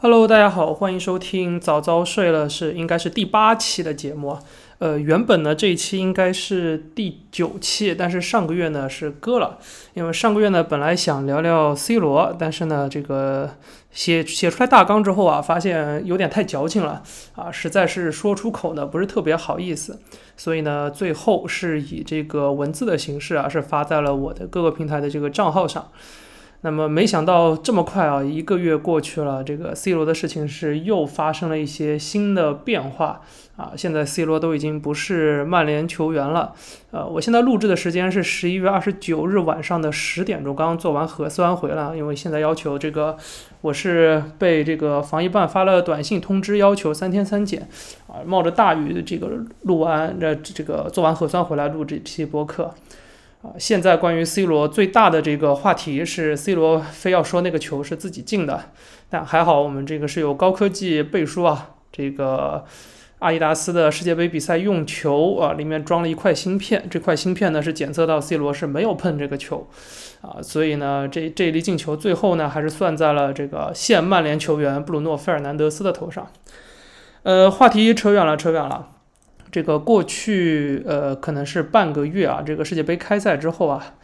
Hello，大家好，欢迎收听早早睡了，是应该是第八期的节目。呃，原本呢这一期应该是第九期，但是上个月呢是割了，因为上个月呢本来想聊聊 C 罗，但是呢这个写写出来大纲之后啊，发现有点太矫情了啊，实在是说出口呢不是特别好意思，所以呢最后是以这个文字的形式啊，是发在了我的各个平台的这个账号上。那么没想到这么快啊，一个月过去了，这个 C 罗的事情是又发生了一些新的变化啊！现在 C 罗都已经不是曼联球员了。呃，我现在录制的时间是十一月二十九日晚上的十点钟，刚刚做完核酸回来，因为现在要求这个，我是被这个防疫办发了短信通知，要求三天三检啊，冒着大雨这个录完这这个做完核酸回来录这期播客。现在关于 C 罗最大的这个话题是 C 罗非要说那个球是自己进的，但还好我们这个是有高科技背书啊，这个阿迪达斯的世界杯比赛用球啊，里面装了一块芯片，这块芯片呢是检测到 C 罗是没有碰这个球，啊，所以呢这这一粒进球最后呢还是算在了这个现曼联球员布鲁诺费尔南德斯的头上。呃，话题扯远了，扯远了。这个过去呃，可能是半个月啊，这个世界杯开赛之后啊，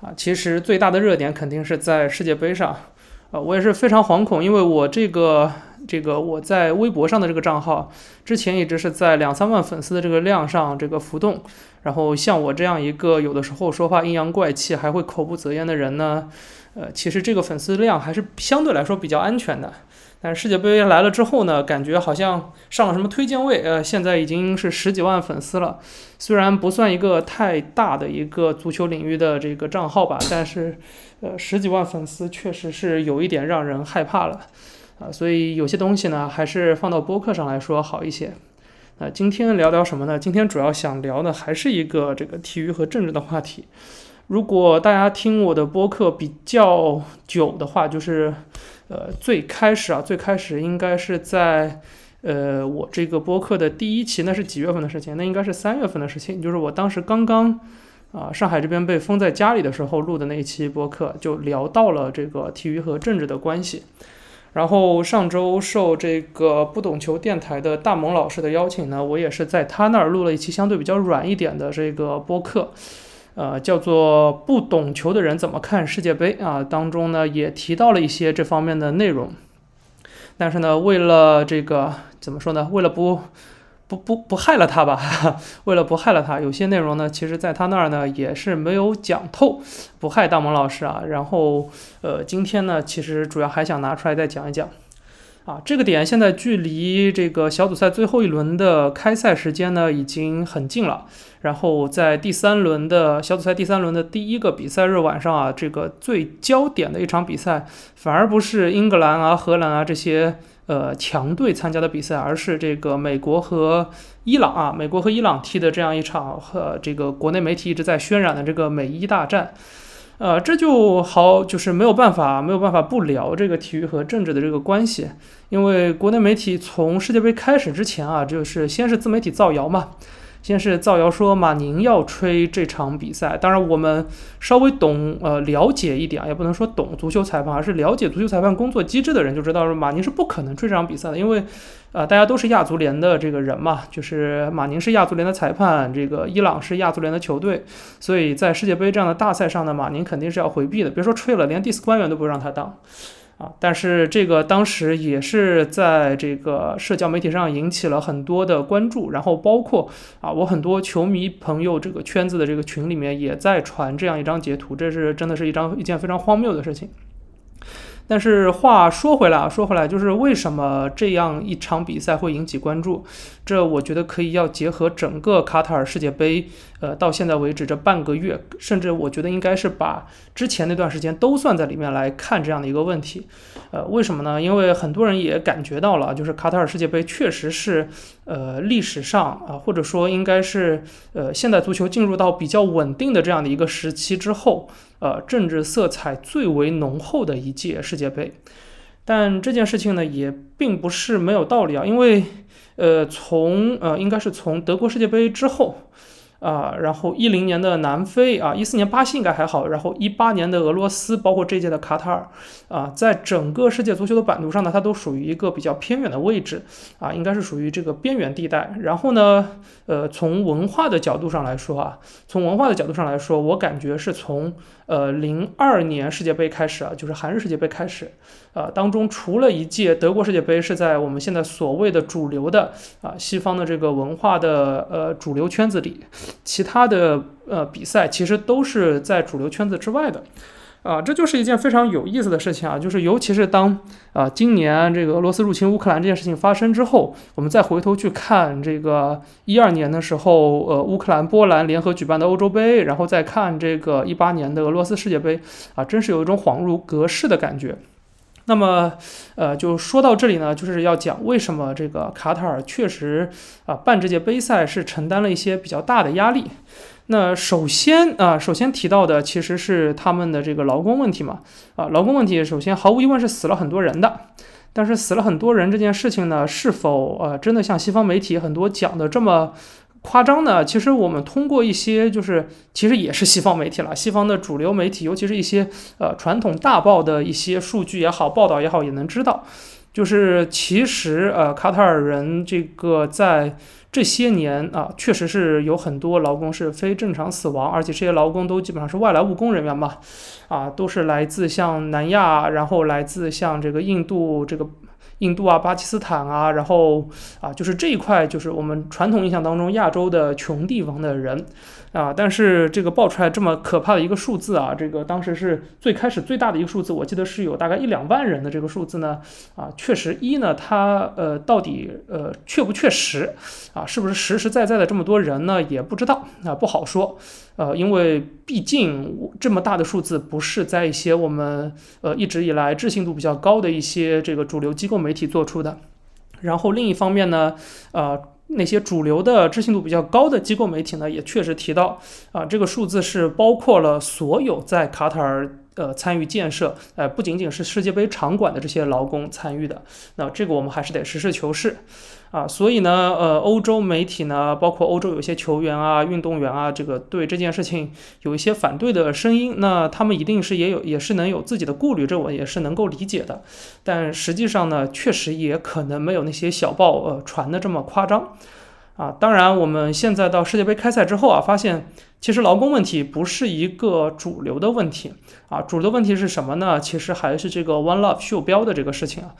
啊，其实最大的热点肯定是在世界杯上，啊，我也是非常惶恐，因为我这个这个我在微博上的这个账号，之前一直是在两三万粉丝的这个量上这个浮动，然后像我这样一个有的时候说话阴阳怪气，还会口不择言的人呢，呃，其实这个粉丝量还是相对来说比较安全的。但世界杯来了之后呢，感觉好像上了什么推荐位，呃，现在已经是十几万粉丝了。虽然不算一个太大的一个足球领域的这个账号吧，但是，呃，十几万粉丝确实是有一点让人害怕了，啊，所以有些东西呢，还是放到播客上来说好一些。那今天聊聊什么呢？今天主要想聊的还是一个这个体育和政治的话题。如果大家听我的播客比较久的话，就是。呃，最开始啊，最开始应该是在，呃，我这个播客的第一期，那是几月份的事情？那应该是三月份的事情，就是我当时刚刚啊，上海这边被封在家里的时候录的那一期播客，就聊到了这个体育和政治的关系。然后上周受这个不懂球电台的大萌老师的邀请呢，我也是在他那儿录了一期相对比较软一点的这个播客。呃，叫做不懂球的人怎么看世界杯啊？当中呢也提到了一些这方面的内容，但是呢，为了这个怎么说呢？为了不不不不害了他吧，为了不害了他，有些内容呢，其实在他那儿呢也是没有讲透，不害大萌老师啊。然后呃，今天呢，其实主要还想拿出来再讲一讲。啊，这个点现在距离这个小组赛最后一轮的开赛时间呢，已经很近了。然后在第三轮的小组赛第三轮的第一个比赛日晚上啊，这个最焦点的一场比赛，反而不是英格兰啊、荷兰啊这些呃强队参加的比赛，而是这个美国和伊朗啊，美国和伊朗踢的这样一场和这个国内媒体一直在渲染的这个美伊大战。呃，这就好，就是没有办法，没有办法不聊这个体育和政治的这个关系，因为国内媒体从世界杯开始之前啊，就是先是自媒体造谣嘛。先是造谣说马宁要吹这场比赛，当然我们稍微懂呃了解一点，也不能说懂足球裁判，而是了解足球裁判工作机制的人就知道，说马宁是不可能吹这场比赛的，因为呃大家都是亚足联的这个人嘛，就是马宁是亚足联的裁判，这个伊朗是亚足联的球队，所以在世界杯这样的大赛上呢，马宁肯定是要回避的，别说吹了，连第四官员都不让他当。啊，但是这个当时也是在这个社交媒体上引起了很多的关注，然后包括啊，我很多球迷朋友这个圈子的这个群里面也在传这样一张截图，这是真的是一张一件非常荒谬的事情。但是话说回来啊，说回来就是为什么这样一场比赛会引起关注？这我觉得可以要结合整个卡塔尔世界杯，呃，到现在为止这半个月，甚至我觉得应该是把之前那段时间都算在里面来看这样的一个问题。呃，为什么呢？因为很多人也感觉到了，就是卡塔尔世界杯确实是，呃，历史上啊，或者说应该是，呃，现代足球进入到比较稳定的这样的一个时期之后，呃，政治色彩最为浓厚的一届世界杯。但这件事情呢，也并不是没有道理啊，因为，呃，从呃，应该是从德国世界杯之后。啊，然后一零年的南非啊，一四年巴西应该还好，然后一八年的俄罗斯，包括这届的卡塔尔啊，在整个世界足球的版图上呢，它都属于一个比较偏远的位置啊，应该是属于这个边缘地带。然后呢，呃，从文化的角度上来说啊，从文化的角度上来说，我感觉是从呃零二年世界杯开始啊，就是韩日世界杯开始，啊，当中除了一届德国世界杯是在我们现在所谓的主流的啊西方的这个文化的呃主流圈子里。其他的呃比赛其实都是在主流圈子之外的，啊，这就是一件非常有意思的事情啊，就是尤其是当啊今年这个俄罗斯入侵乌克兰这件事情发生之后，我们再回头去看这个一二年的时候，呃乌克兰波兰联合举办的欧洲杯，然后再看这个一八年的俄罗斯世界杯，啊，真是有一种恍如隔世的感觉。那么，呃，就说到这里呢，就是要讲为什么这个卡塔尔确实啊办这届杯赛是承担了一些比较大的压力。那首先啊，首先提到的其实是他们的这个劳工问题嘛。啊，劳工问题首先毫无疑问是死了很多人的。但是死了很多人这件事情呢，是否呃真的像西方媒体很多讲的这么？夸张呢？其实我们通过一些，就是其实也是西方媒体了，西方的主流媒体，尤其是一些呃传统大报的一些数据也好，报道也好，也能知道，就是其实呃卡塔尔人这个在这些年啊，确实是有很多劳工是非正常死亡，而且这些劳工都基本上是外来务工人员嘛，啊，都是来自像南亚，然后来自像这个印度这个。印度啊，巴基斯坦啊，然后啊，就是这一块，就是我们传统印象当中亚洲的穷地方的人。啊，但是这个爆出来这么可怕的一个数字啊，这个当时是最开始最大的一个数字，我记得是有大概一两万人的这个数字呢。啊，确实一呢，它呃到底呃确不确实啊，是不是实实在在的这么多人呢，也不知道啊，不好说。呃，因为毕竟这么大的数字不是在一些我们呃一直以来置信度比较高的一些这个主流机构媒体做出的。然后另一方面呢，呃。那些主流的知信度比较高的机构媒体呢，也确实提到，啊，这个数字是包括了所有在卡塔尔呃参与建设，呃，不仅仅是世界杯场馆的这些劳工参与的。那这个我们还是得实事求是，啊，所以呢，呃，欧洲媒体呢，包括欧洲有些球员啊、运动员啊，这个对这件事情有一些反对的声音，那他们一定是也有，也是能有自己的顾虑，这我也是能够理解的。但实际上呢，确实也可能没有那些小报呃传的这么夸张。啊，当然，我们现在到世界杯开赛之后啊，发现其实劳工问题不是一个主流的问题啊，主流的问题是什么呢？其实还是这个 One Love 袖标的这个事情啊。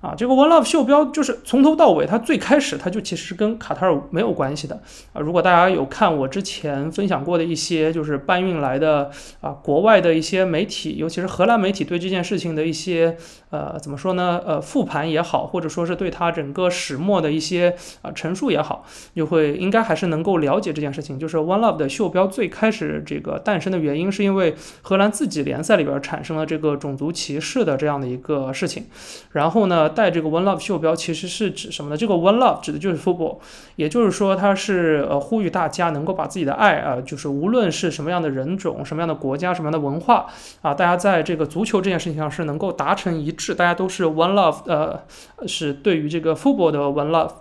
啊，这个 One Love 袖标就是从头到尾，它最开始它就其实是跟卡塔尔没有关系的啊。如果大家有看我之前分享过的一些就是搬运来的啊国外的一些媒体，尤其是荷兰媒体对这件事情的一些呃怎么说呢？呃复盘也好，或者说是对它整个始末的一些啊陈述也好，就会应该还是能够了解这件事情。就是 One Love 的袖标最开始这个诞生的原因，是因为荷兰自己联赛里边产生了这个种族歧视的这样的一个事情，然后呢。带这个 One Love 袖标其实是指什么呢？这个 One Love 指的就是 football，也就是说它是呃呼吁大家能够把自己的爱啊，就是无论是什么样的人种、什么样的国家、什么样的文化啊，大家在这个足球这件事情上是能够达成一致，大家都是 One Love，呃，是对于这个 football 的 One Love。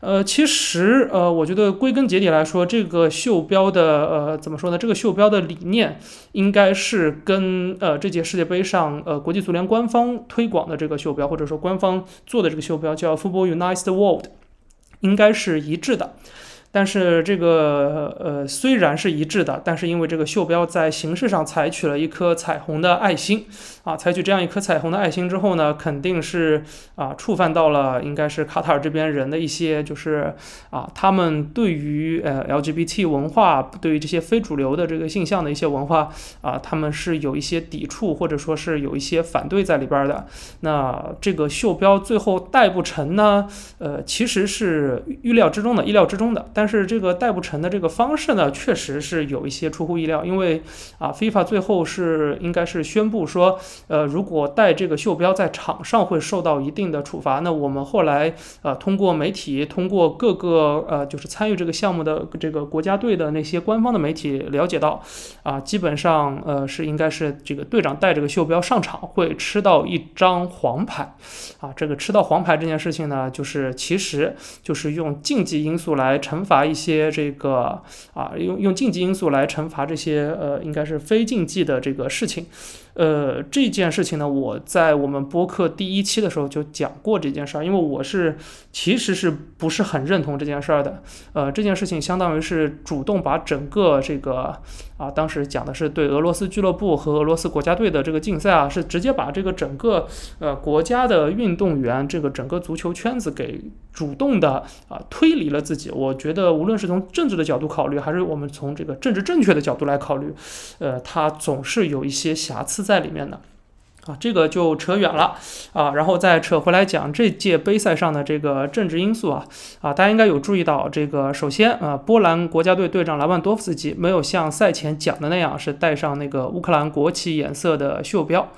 呃，其实呃，我觉得归根结底来说，这个袖标的呃，怎么说呢？这个袖标的理念应该是跟呃这届世界杯上呃国际足联官方推广的这个袖标，或者说官方做的这个袖标叫 Football United World，应该是一致的。但是这个呃虽然是一致的，但是因为这个袖标在形式上采取了一颗彩虹的爱心啊，采取这样一颗彩虹的爱心之后呢，肯定是啊触犯到了应该是卡塔尔这边人的一些就是啊他们对于呃 LGBT 文化，对于这些非主流的这个性向的一些文化啊，他们是有一些抵触或者说是有一些反对在里边的。那这个袖标最后戴不成呢？呃，其实是预料之中的，意料之中的。但是这个戴不成的这个方式呢，确实是有一些出乎意料，因为啊，FIFA 最后是应该是宣布说，呃，如果戴这个袖标在场上会受到一定的处罚。那我们后来呃通过媒体，通过各个呃就是参与这个项目的这个国家队的那些官方的媒体了解到，啊，基本上呃是应该是这个队长带这个袖标上场会吃到一张黄牌，啊，这个吃到黄牌这件事情呢，就是其实就是用竞技因素来惩。罚一些这个啊，用用竞技因素来惩罚这些呃，应该是非竞技的这个事情。呃，这件事情呢，我在我们播客第一期的时候就讲过这件事儿，因为我是其实是不是很认同这件事儿的。呃，这件事情相当于是主动把整个这个啊，当时讲的是对俄罗斯俱乐部和俄罗斯国家队的这个竞赛啊，是直接把这个整个呃国家的运动员这个整个足球圈子给主动的啊推离了自己。我觉得无论是从政治的角度考虑，还是我们从这个政治正确的角度来考虑，呃，它总是有一些瑕疵。在里面的。啊，这个就扯远了。啊，然后再扯回来讲这届杯赛上的这个政治因素啊。啊，大家应该有注意到这个，首先啊，波兰国家队队长莱万多夫斯基没有像赛前讲的那样是带上那个乌克兰国旗颜色的袖标。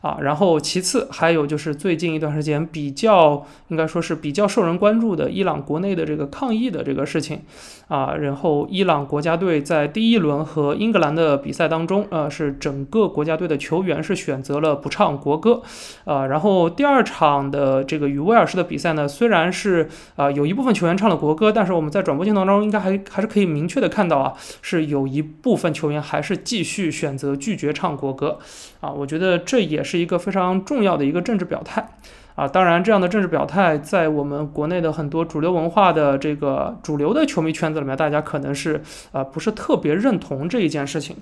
啊，然后其次还有就是最近一段时间比较应该说是比较受人关注的伊朗国内的这个抗议的这个事情，啊，然后伊朗国家队在第一轮和英格兰的比赛当中，呃，是整个国家队的球员是选择了不唱国歌，啊，然后第二场的这个与威尔士的比赛呢，虽然是啊有一部分球员唱了国歌，但是我们在转播镜头当中应该还还是可以明确的看到啊，是有一部分球员还是继续选择拒绝唱国歌，啊，我觉得这也。是一个非常重要的一个政治表态啊！当然，这样的政治表态在我们国内的很多主流文化的这个主流的球迷圈子里面，大家可能是啊不是特别认同这一件事情。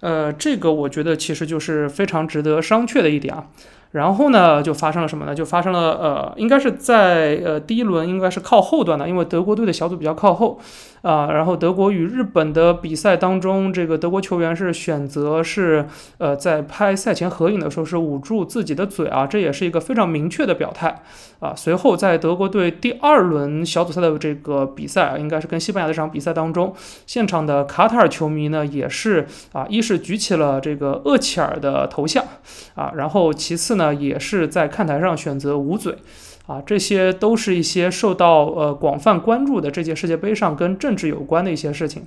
呃，这个我觉得其实就是非常值得商榷的一点啊。然后呢，就发生了什么呢？就发生了呃，应该是在呃第一轮应该是靠后段的，因为德国队的小组比较靠后。啊，然后德国与日本的比赛当中，这个德国球员是选择是呃在拍赛前合影的时候是捂住自己的嘴啊，这也是一个非常明确的表态啊。随后在德国队第二轮小组赛的这个比赛，应该是跟西班牙的这场比赛当中，现场的卡塔尔球迷呢也是啊，一是举起了这个厄齐尔的头像啊，然后其次呢也是在看台上选择捂嘴。啊，这些都是一些受到呃广泛关注的这届世界杯上跟政治有关的一些事情，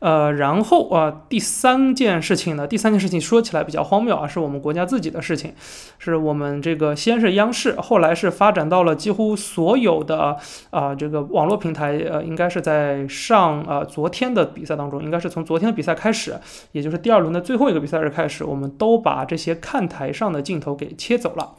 呃，然后啊，第三件事情呢，第三件事情说起来比较荒谬啊，是我们国家自己的事情，是我们这个先是央视，后来是发展到了几乎所有的啊这个网络平台，呃，应该是在上呃昨天的比赛当中，应该是从昨天的比赛开始，也就是第二轮的最后一个比赛日开始，我们都把这些看台上的镜头给切走了。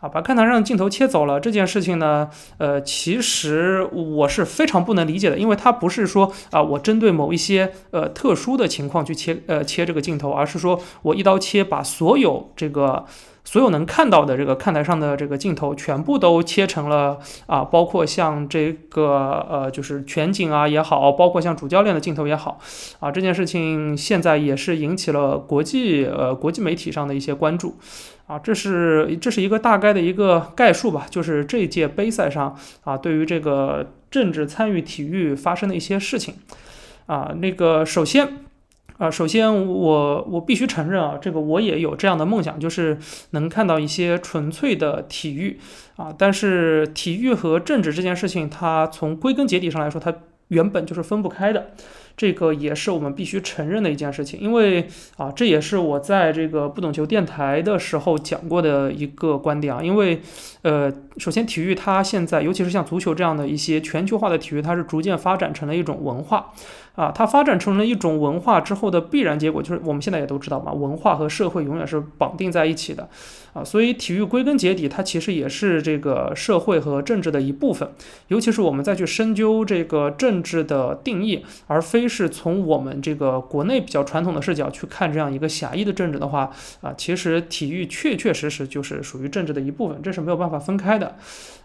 啊，把看台上的镜头切走了这件事情呢，呃，其实我是非常不能理解的，因为它不是说啊，我针对某一些呃特殊的情况去切呃切这个镜头，而是说我一刀切把所有这个所有能看到的这个看台上的这个镜头全部都切成了啊，包括像这个呃就是全景啊也好，包括像主教练的镜头也好，啊，这件事情现在也是引起了国际呃国际媒体上的一些关注。啊，这是这是一个大概的一个概述吧，就是这一届杯赛上啊，对于这个政治参与体育发生的一些事情，啊，那个首先啊，首先我我必须承认啊，这个我也有这样的梦想，就是能看到一些纯粹的体育啊，但是体育和政治这件事情，它从归根结底上来说，它原本就是分不开的。这个也是我们必须承认的一件事情，因为啊，这也是我在这个不懂球电台的时候讲过的一个观点啊。因为，呃，首先体育它现在，尤其是像足球这样的一些全球化的体育，它是逐渐发展成了一种文化啊。它发展成了一种文化之后的必然结果，就是我们现在也都知道嘛，文化和社会永远是绑定在一起的啊。所以体育归根结底，它其实也是这个社会和政治的一部分。尤其是我们再去深究这个政治的定义，而非。是从我们这个国内比较传统的视角去看这样一个狭义的政治的话，啊，其实体育确确实实就是属于政治的一部分，这是没有办法分开的。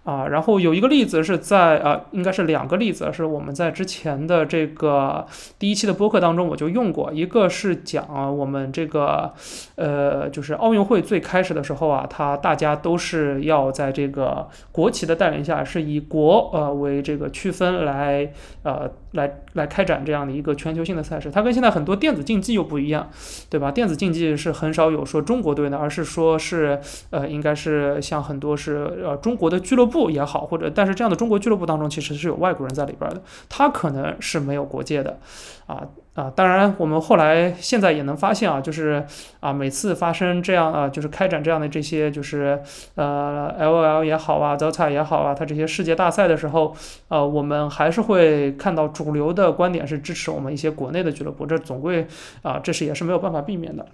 啊，然后有一个例子是在啊，应该是两个例子，是我们在之前的这个第一期的播客当中我就用过，一个是讲我们这个呃，就是奥运会最开始的时候啊，它大家都是要在这个国旗的带领下，是以国呃为这个区分来呃来来开展这样的一个全球性的赛事，它跟现在很多电子竞技又不一样，对吧？电子竞技是很少有说中国队的，而是说是呃，应该是像很多是呃中国的俱乐部。也好，或者但是这样的中国俱乐部当中，其实是有外国人在里边的，他可能是没有国界的，啊，啊，当然，我们后来现在也能发现啊，就是啊，每次发生这样啊，就是开展这样的这些，就是呃，L O L 也好啊，Dota 也好啊，它这些世界大赛的时候，呃，我们还是会看到主流的观点是支持我们一些国内的俱乐部，这总归啊，这是也是没有办法避免的。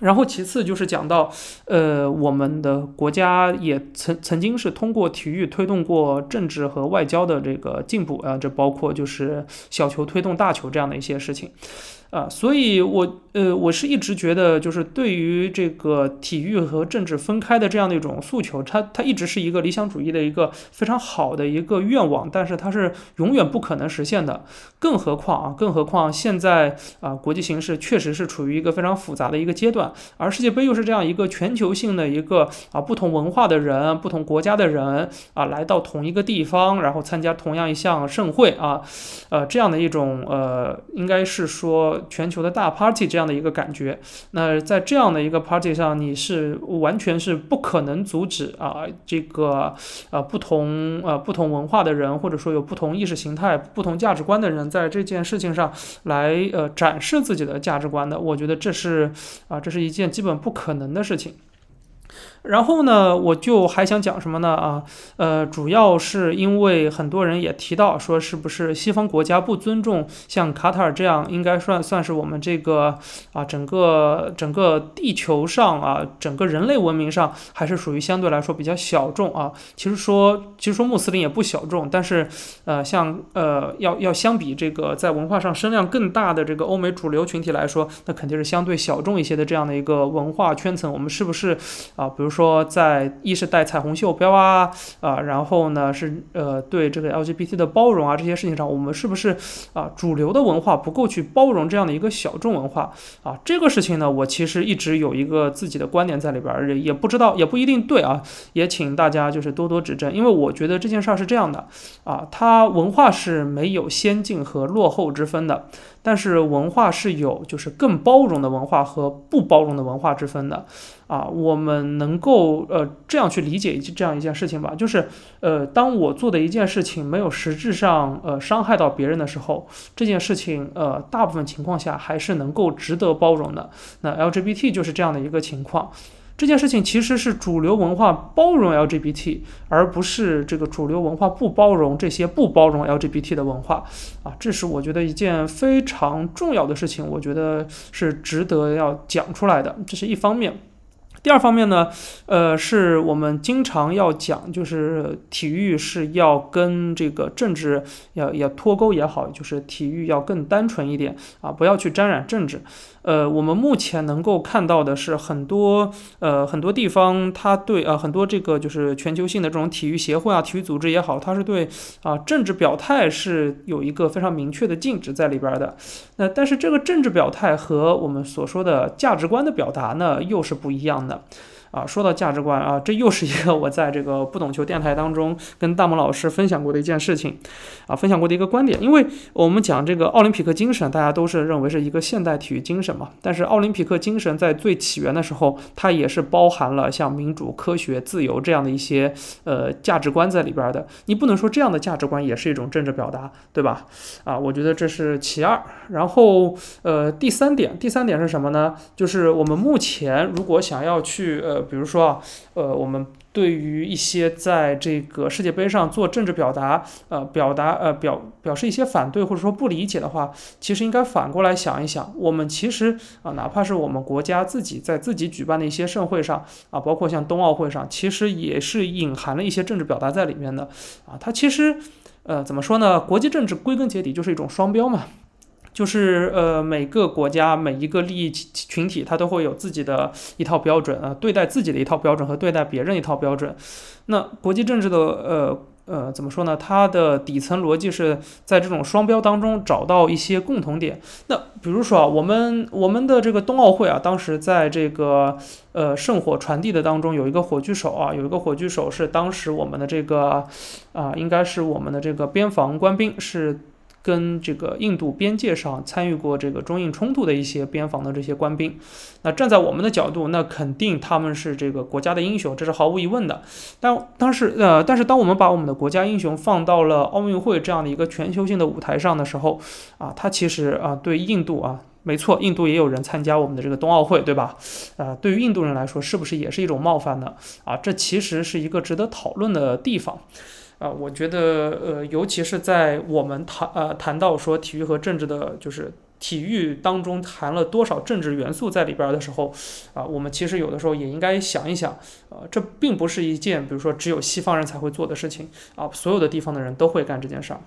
然后其次就是讲到，呃，我们的国家也曾曾经是通过体育推动过政治和外交的这个进步啊，这包括就是小球推动大球这样的一些事情。啊，所以，我呃，我是一直觉得，就是对于这个体育和政治分开的这样的一种诉求，它它一直是一个理想主义的一个非常好的一个愿望，但是它是永远不可能实现的。更何况啊，更何况现在啊，国际形势确实是处于一个非常复杂的一个阶段，而世界杯又是这样一个全球性的一个啊，不同文化的人、不同国家的人啊，来到同一个地方，然后参加同样一项盛会啊，呃，这样的一种呃，应该是说。全球的大 party 这样的一个感觉，那在这样的一个 party 上，你是完全是不可能阻止啊这个呃不同呃不同文化的人，或者说有不同意识形态、不同价值观的人，在这件事情上来呃展示自己的价值观的。我觉得这是啊这是一件基本不可能的事情。然后呢，我就还想讲什么呢？啊，呃，主要是因为很多人也提到说，是不是西方国家不尊重像卡塔尔这样，应该算算是我们这个啊，整个整个地球上啊，整个人类文明上，还是属于相对来说比较小众啊。其实说，其实说穆斯林也不小众，但是呃，像呃，要要相比这个在文化上声量更大的这个欧美主流群体来说，那肯定是相对小众一些的这样的一个文化圈层。我们是不是啊？比如。说在一是带彩虹袖标啊啊，然后呢是呃对这个 LGBT 的包容啊这些事情上，我们是不是啊主流的文化不够去包容这样的一个小众文化啊？这个事情呢，我其实一直有一个自己的观点在里边儿，也不知道也不一定对啊，也请大家就是多多指正，因为我觉得这件事儿是这样的啊，它文化是没有先进和落后之分的。但是文化是有就是更包容的文化和不包容的文化之分的，啊，我们能够呃这样去理解这样一件事情吧，就是呃当我做的一件事情没有实质上呃伤害到别人的时候，这件事情呃大部分情况下还是能够值得包容的。那 LGBT 就是这样的一个情况。这件事情其实是主流文化包容 LGBT，而不是这个主流文化不包容这些不包容 LGBT 的文化啊，这是我觉得一件非常重要的事情，我觉得是值得要讲出来的，这是一方面。第二方面呢，呃，是我们经常要讲，就是体育是要跟这个政治要要脱钩也好，就是体育要更单纯一点啊，不要去沾染政治。呃，我们目前能够看到的是很多呃很多地方，它对呃很多这个就是全球性的这种体育协会啊、体育组织也好，它是对啊政治表态是有一个非常明确的禁止在里边的。那但是这个政治表态和我们所说的价值观的表达呢，又是不一样的。啊，说到价值观啊，这又是一个我在这个不懂球电台当中跟大萌老师分享过的一件事情，啊，分享过的一个观点。因为我们讲这个奥林匹克精神，大家都是认为是一个现代体育精神嘛。但是奥林匹克精神在最起源的时候，它也是包含了像民主、科学、自由这样的一些呃价值观在里边的。你不能说这样的价值观也是一种政治表达，对吧？啊，我觉得这是其二。然后呃，第三点，第三点是什么呢？就是我们目前如果想要去呃。比如说啊，呃，我们对于一些在这个世界杯上做政治表达，呃，表达呃表表示一些反对或者说不理解的话，其实应该反过来想一想，我们其实啊，哪怕是我们国家自己在自己举办的一些盛会上啊，包括像冬奥会上，其实也是隐含了一些政治表达在里面的啊。它其实呃怎么说呢？国际政治归根结底就是一种双标嘛。就是呃，每个国家每一个利益群体，它都会有自己的一套标准啊，对待自己的一套标准和对待别人一套标准。那国际政治的呃呃怎么说呢？它的底层逻辑是在这种双标当中找到一些共同点。那比如说啊，我们我们的这个冬奥会啊，当时在这个呃圣火传递的当中，有一个火炬手啊，有一个火炬手是当时我们的这个啊，应该是我们的这个边防官兵是。跟这个印度边界上参与过这个中印冲突的一些边防的这些官兵。那站在我们的角度，那肯定他们是这个国家的英雄，这是毫无疑问的。但当时呃，但是当我们把我们的国家英雄放到了奥运会这样的一个全球性的舞台上的时候，啊，他其实啊，对印度啊。没错，印度也有人参加我们的这个冬奥会，对吧？啊，对于印度人来说，是不是也是一种冒犯呢？啊，这其实是一个值得讨论的地方。啊，我觉得，呃，尤其是在我们谈呃谈到说体育和政治的，就是体育当中含了多少政治元素在里边的时候，啊，我们其实有的时候也应该想一想，呃，这并不是一件，比如说只有西方人才会做的事情啊，所有的地方的人都会干这件事儿。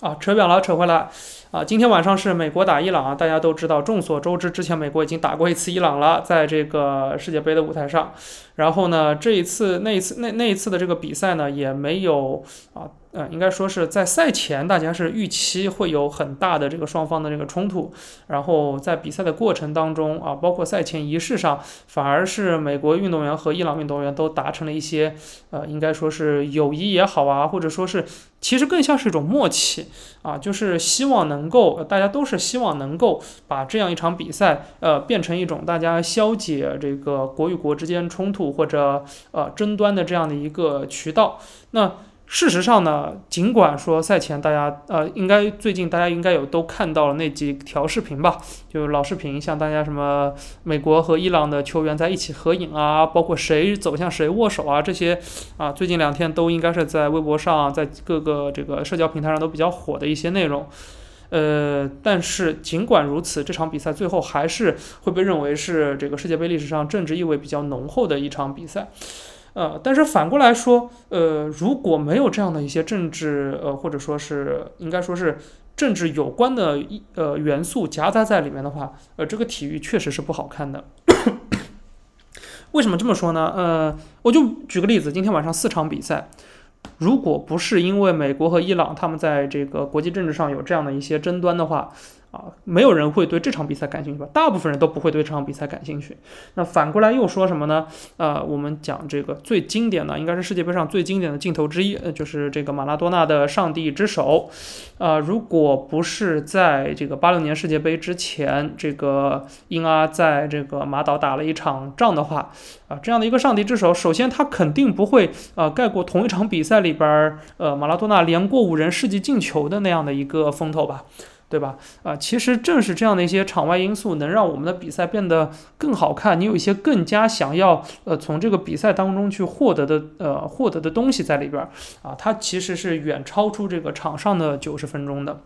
啊，扯远了，扯回来。啊，今天晚上是美国打伊朗啊，大家都知道，众所周知，之前美国已经打过一次伊朗了，在这个世界杯的舞台上。然后呢，这一次那一次那那一次的这个比赛呢，也没有啊。呃，应该说是在赛前，大家是预期会有很大的这个双方的这个冲突，然后在比赛的过程当中啊，包括赛前仪式上，反而是美国运动员和伊朗运动员都达成了一些，呃，应该说是友谊也好啊，或者说是其实更像是一种默契啊，就是希望能能够大家都是希望能够把这样一场比赛，呃，变成一种大家消解这个国与国之间冲突或者呃争端的这样的一个渠道，那。事实上呢，尽管说赛前大家呃，应该最近大家应该有都看到了那几条视频吧，就是老视频，像大家什么美国和伊朗的球员在一起合影啊，包括谁走向谁握手啊这些啊，最近两天都应该是在微博上，在各个这个社交平台上都比较火的一些内容。呃，但是尽管如此，这场比赛最后还是会被认为是这个世界杯历史上政治意味比较浓厚的一场比赛。呃，但是反过来说，呃，如果没有这样的一些政治，呃，或者说是应该说是政治有关的一呃元素夹杂在里面的话，呃，这个体育确实是不好看的。为什么这么说呢？呃，我就举个例子，今天晚上四场比赛，如果不是因为美国和伊朗他们在这个国际政治上有这样的一些争端的话。啊，没有人会对这场比赛感兴趣吧？大部分人都不会对这场比赛感兴趣。那反过来又说什么呢？呃，我们讲这个最经典的，应该是世界杯上最经典的镜头之一，呃，就是这个马拉多纳的上帝之手。啊，如果不是在这个八六年世界杯之前，这个英阿在这个马岛打了一场仗的话，啊，这样的一个上帝之手，首先他肯定不会啊盖过同一场比赛里边儿，呃，马拉多纳连过五人世纪进球的那样的一个风头吧。对吧？啊，其实正是这样的一些场外因素，能让我们的比赛变得更好看。你有一些更加想要呃从这个比赛当中去获得的呃获得的东西在里边儿啊，它其实是远超出这个场上的九十分钟的。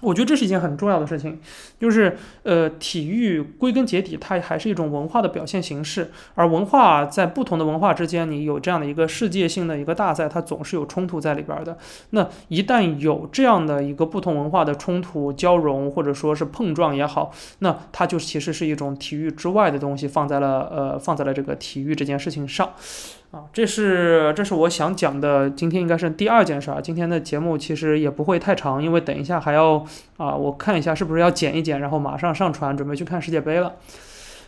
我觉得这是一件很重要的事情，就是呃，体育归根结底它还是一种文化的表现形式，而文化在不同的文化之间，你有这样的一个世界性的一个大赛，它总是有冲突在里边的。那一旦有这样的一个不同文化的冲突交融，或者说是碰撞也好，那它就其实是一种体育之外的东西放在了呃放在了这个体育这件事情上。啊，这是这是我想讲的，今天应该是第二件事儿。今天的节目其实也不会太长，因为等一下还要啊，我看一下是不是要剪一剪，然后马上上传，准备去看世界杯了。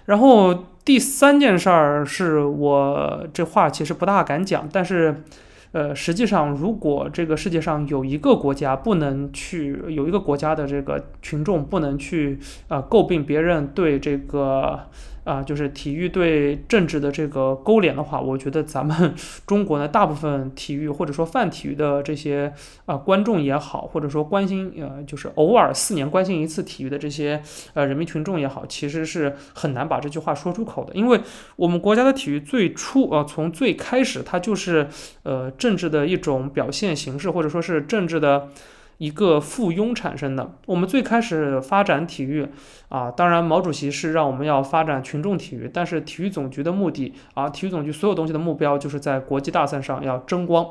然后第三件事儿是我这话其实不大敢讲，但是呃，实际上如果这个世界上有一个国家不能去，有一个国家的这个群众不能去啊诟病别人对这个。啊，就是体育对政治的这个勾连的话，我觉得咱们 中国呢，大部分体育或者说泛体育的这些啊观众也好，或者说关心呃，就是偶尔四年关心一次体育的这些呃人民群众也好，其实是很难把这句话说出口的，因为我们国家的体育最初啊，从最开始它就是呃政治的一种表现形式，或者说是政治的。一个附庸产生的。我们最开始发展体育啊，当然毛主席是让我们要发展群众体育，但是体育总局的目的啊，体育总局所有东西的目标就是在国际大赛上要争光，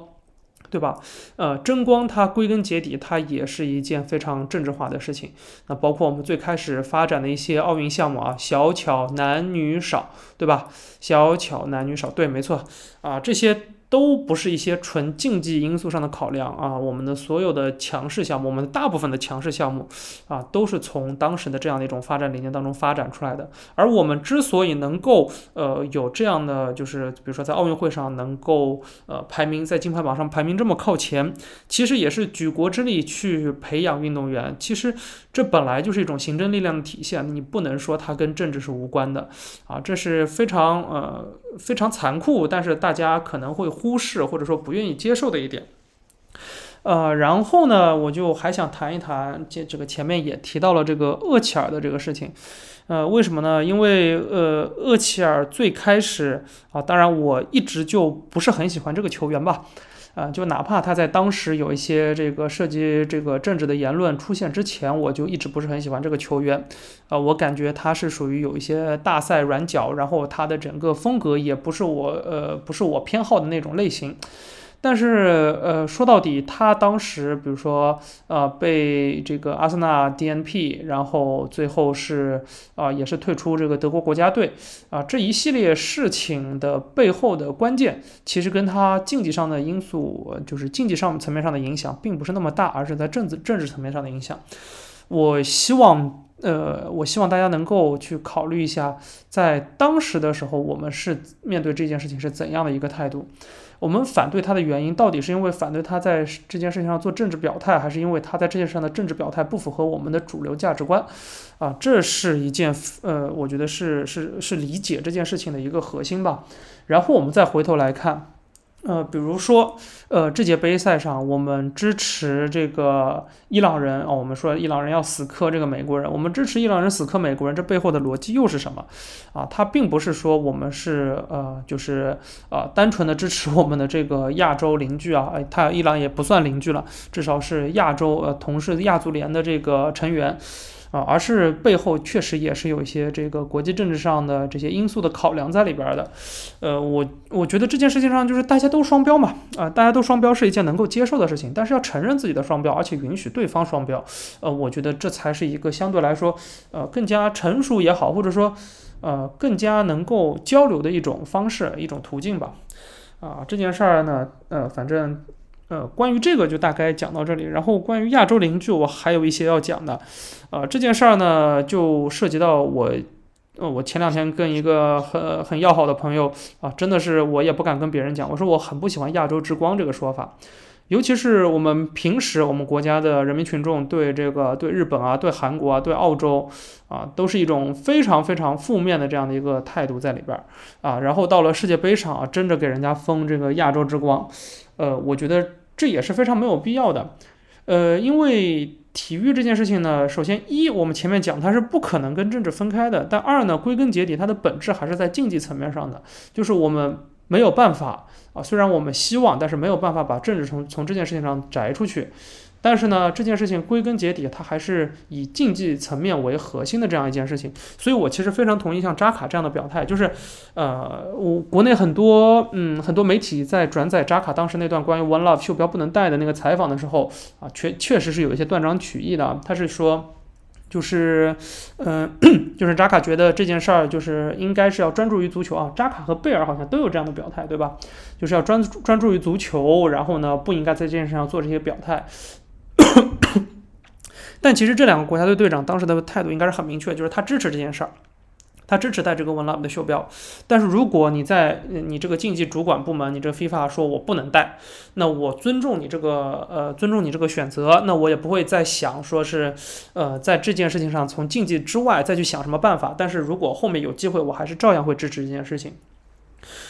对吧？呃，争光它归根结底它也是一件非常政治化的事情。那包括我们最开始发展的一些奥运项目啊，小巧男女少，对吧？小巧男女少，对，没错啊，这些。都不是一些纯竞技因素上的考量啊，我们的所有的强势项目，我们的大部分的强势项目啊，都是从当时的这样的一种发展理念当中发展出来的。而我们之所以能够呃有这样的，就是比如说在奥运会上能够呃排名在金牌榜上排名这么靠前，其实也是举国之力去培养运动员。其实这本来就是一种行政力量的体现，你不能说它跟政治是无关的啊，这是非常呃非常残酷，但是大家可能会。忽视或者说不愿意接受的一点，呃，然后呢，我就还想谈一谈这这个前面也提到了这个厄齐尔的这个事情，呃，为什么呢？因为呃，厄齐尔最开始啊，当然我一直就不是很喜欢这个球员吧。啊，就哪怕他在当时有一些这个涉及这个政治的言论出现之前，我就一直不是很喜欢这个球员。呃，我感觉他是属于有一些大赛软脚，然后他的整个风格也不是我呃不是我偏好的那种类型。但是，呃，说到底，他当时，比如说，呃，被这个阿森纳 DNP，然后最后是，啊，也是退出这个德国国家队，啊，这一系列事情的背后的关键，其实跟他竞技上的因素，就是竞技上层面上的影响，并不是那么大，而是在政治政治层面上的影响。我希望，呃，我希望大家能够去考虑一下，在当时的时候，我们是面对这件事情是怎样的一个态度。我们反对他的原因，到底是因为反对他在这件事情上做政治表态，还是因为他在这件事上的政治表态不符合我们的主流价值观？啊，这是一件呃，我觉得是是是理解这件事情的一个核心吧。然后我们再回头来看。呃，比如说，呃，这届杯赛上，我们支持这个伊朗人哦，我们说伊朗人要死磕这个美国人，我们支持伊朗人死磕美国人，这背后的逻辑又是什么？啊，他并不是说我们是呃，就是呃，单纯的支持我们的这个亚洲邻居啊，哎，他伊朗也不算邻居了，至少是亚洲呃，同是亚足联的这个成员。啊，而是背后确实也是有一些这个国际政治上的这些因素的考量在里边的，呃，我我觉得这件事情上就是大家都双标嘛，啊，大家都双标是一件能够接受的事情，但是要承认自己的双标，而且允许对方双标，呃，我觉得这才是一个相对来说，呃，更加成熟也好，或者说，呃，更加能够交流的一种方式，一种途径吧，啊，这件事儿呢，呃，反正。呃，关于这个就大概讲到这里。然后关于亚洲邻居，我还有一些要讲的。呃，这件事儿呢，就涉及到我，呃，我前两天跟一个很很要好的朋友啊，真的是我也不敢跟别人讲，我说我很不喜欢“亚洲之光”这个说法，尤其是我们平时我们国家的人民群众对这个对日本啊、对韩国啊、对澳洲啊，都是一种非常非常负面的这样的一个态度在里边儿啊。然后到了世界杯上啊，争着给人家封这个“亚洲之光”，呃，我觉得。这也是非常没有必要的，呃，因为体育这件事情呢，首先一，我们前面讲它是不可能跟政治分开的，但二呢，归根结底它的本质还是在竞技层面上的，就是我们没有办法啊，虽然我们希望，但是没有办法把政治从从这件事情上摘出去。但是呢，这件事情归根结底，它还是以竞技层面为核心的这样一件事情。所以我其实非常同意像扎卡这样的表态，就是，呃，我国内很多嗯很多媒体在转载扎卡当时那段关于 One Love 袖标不能戴的那个采访的时候啊，确确实是有一些断章取义的。他是说，就是，嗯，就是扎卡觉得这件事儿就是应该是要专注于足球啊。扎卡和贝尔好像都有这样的表态，对吧？就是要专专注于足球，然后呢，不应该在这件事上做这些表态。但其实这两个国家队队长当时的态度应该是很明确，就是他支持这件事儿，他支持带这个 One Love 的袖标。但是如果你在你这个竞技主管部门，你这 FIFA 说我不能带，那我尊重你这个呃尊重你这个选择，那我也不会再想说是呃在这件事情上从竞技之外再去想什么办法。但是如果后面有机会，我还是照样会支持这件事情。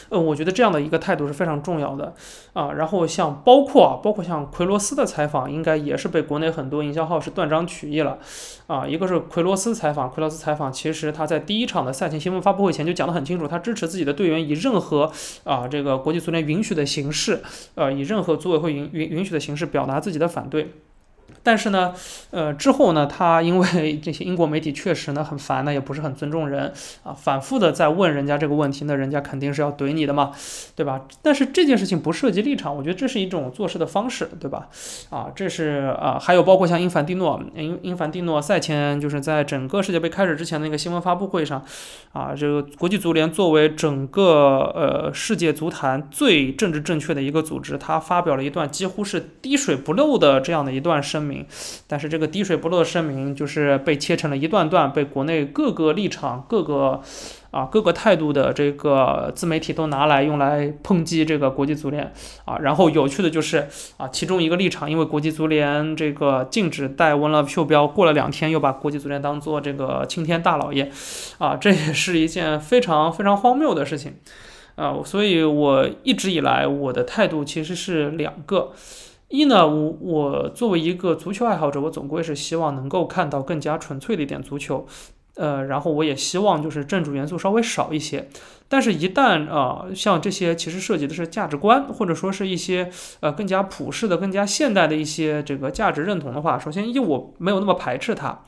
呃，我觉得这样的一个态度是非常重要的啊。然后像包括啊，包括像奎罗斯的采访，应该也是被国内很多营销号是断章取义了啊。一个是奎罗斯采访，奎罗斯采访，其实他在第一场的赛前新闻发布会前就讲得很清楚，他支持自己的队员以任何啊这个国际足联允许的形式，呃，以任何组委会允允允许的形式表达自己的反对。但是呢，呃，之后呢，他因为 这些英国媒体确实呢很烦呢，也不是很尊重人啊，反复的在问人家这个问题，那人家肯定是要怼你的嘛，对吧？但是这件事情不涉及立场，我觉得这是一种做事的方式，对吧？啊，这是啊，还有包括像英凡蒂诺，英英凡蒂诺赛前就是在整个世界杯开始之前的那个新闻发布会上，啊，这个国际足联作为整个呃世界足坛最政治正确的一个组织，他发表了一段几乎是滴水不漏的这样的一段声明。但是这个滴水不漏的声明，就是被切成了一段段，被国内各个立场、各个啊各个态度的这个自媒体都拿来用来抨击这个国际足联啊。然后有趣的就是啊，其中一个立场，因为国际足联这个禁止戴 One Love 袖标，过了两天又把国际足联当做这个青天大老爷啊，这也是一件非常非常荒谬的事情啊。所以我一直以来我的态度其实是两个。一呢，我我作为一个足球爱好者，我总归是希望能够看到更加纯粹的一点足球，呃，然后我也希望就是政治元素稍微少一些。但是，一旦啊，像这些其实涉及的是价值观，或者说是一些呃更加普世的、更加现代的一些这个价值认同的话，首先一我没有那么排斥它。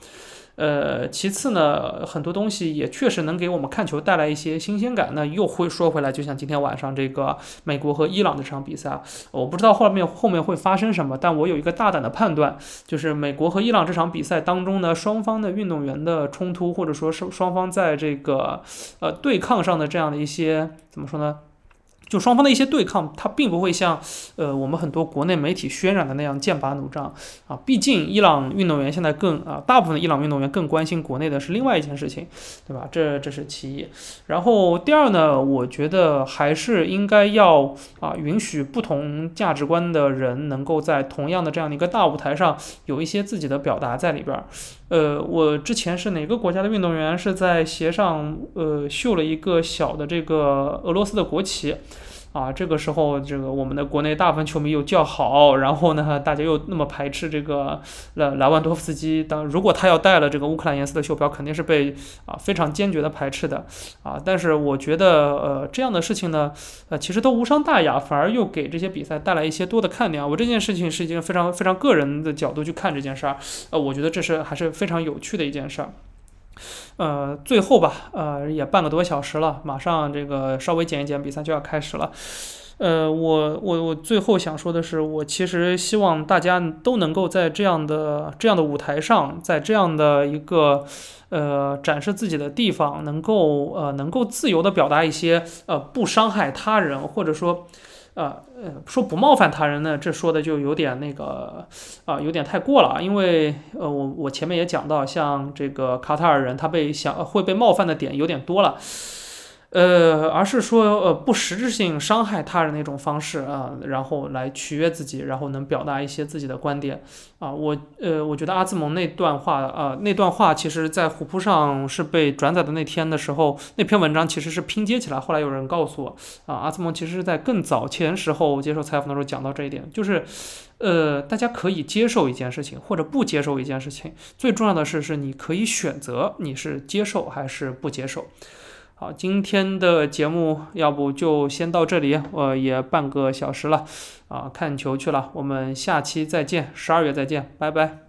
呃，其次呢，很多东西也确实能给我们看球带来一些新鲜感。那又会说回来，就像今天晚上这个美国和伊朗的这场比赛，我不知道后面后面会发生什么，但我有一个大胆的判断，就是美国和伊朗这场比赛当中呢，双方的运动员的冲突，或者说是双方在这个呃对抗上的这样的一些怎么说呢？就双方的一些对抗，它并不会像，呃，我们很多国内媒体渲染的那样剑拔弩张啊。毕竟伊朗运动员现在更啊，大部分的伊朗运动员更关心国内的是另外一件事情，对吧？这这是其一。然后第二呢，我觉得还是应该要啊，允许不同价值观的人能够在同样的这样的一个大舞台上有一些自己的表达在里边儿。呃，我之前是哪个国家的运动员是在鞋上呃绣了一个小的这个俄罗斯的国旗。啊，这个时候，这个我们的国内大部分球迷又叫好，然后呢，大家又那么排斥这个莱莱万多夫斯基。当如果他要带了这个乌克兰颜色的袖标，肯定是被啊非常坚决的排斥的啊。但是我觉得，呃，这样的事情呢，呃，其实都无伤大雅，反而又给这些比赛带来一些多的看点。我这件事情是一件非常非常个人的角度去看这件事儿，呃，我觉得这是还是非常有趣的一件事儿。呃，最后吧，呃，也半个多小时了，马上这个稍微减一减，比赛就要开始了。呃，我我我最后想说的是，我其实希望大家都能够在这样的这样的舞台上，在这样的一个呃展示自己的地方，能够呃能够自由的表达一些呃不伤害他人，或者说。呃呃，说不冒犯他人呢，这说的就有点那个啊，有点太过了。因为呃，我我前面也讲到，像这个卡塔尔人，他被想会被冒犯的点有点多了。呃，而是说，呃，不实质性伤害他人的一种方式啊，然后来取悦自己，然后能表达一些自己的观点啊。我，呃，我觉得阿兹蒙那段话啊，那段话其实在虎扑上是被转载的那天的时候，那篇文章其实是拼接起来。后来有人告诉我啊，阿兹蒙其实是在更早前时候接受采访的时候讲到这一点，就是，呃，大家可以接受一件事情，或者不接受一件事情，最重要的是，是你可以选择你是接受还是不接受。好，今天的节目要不就先到这里，我也半个小时了，啊，看球去了，我们下期再见，十二月再见，拜拜。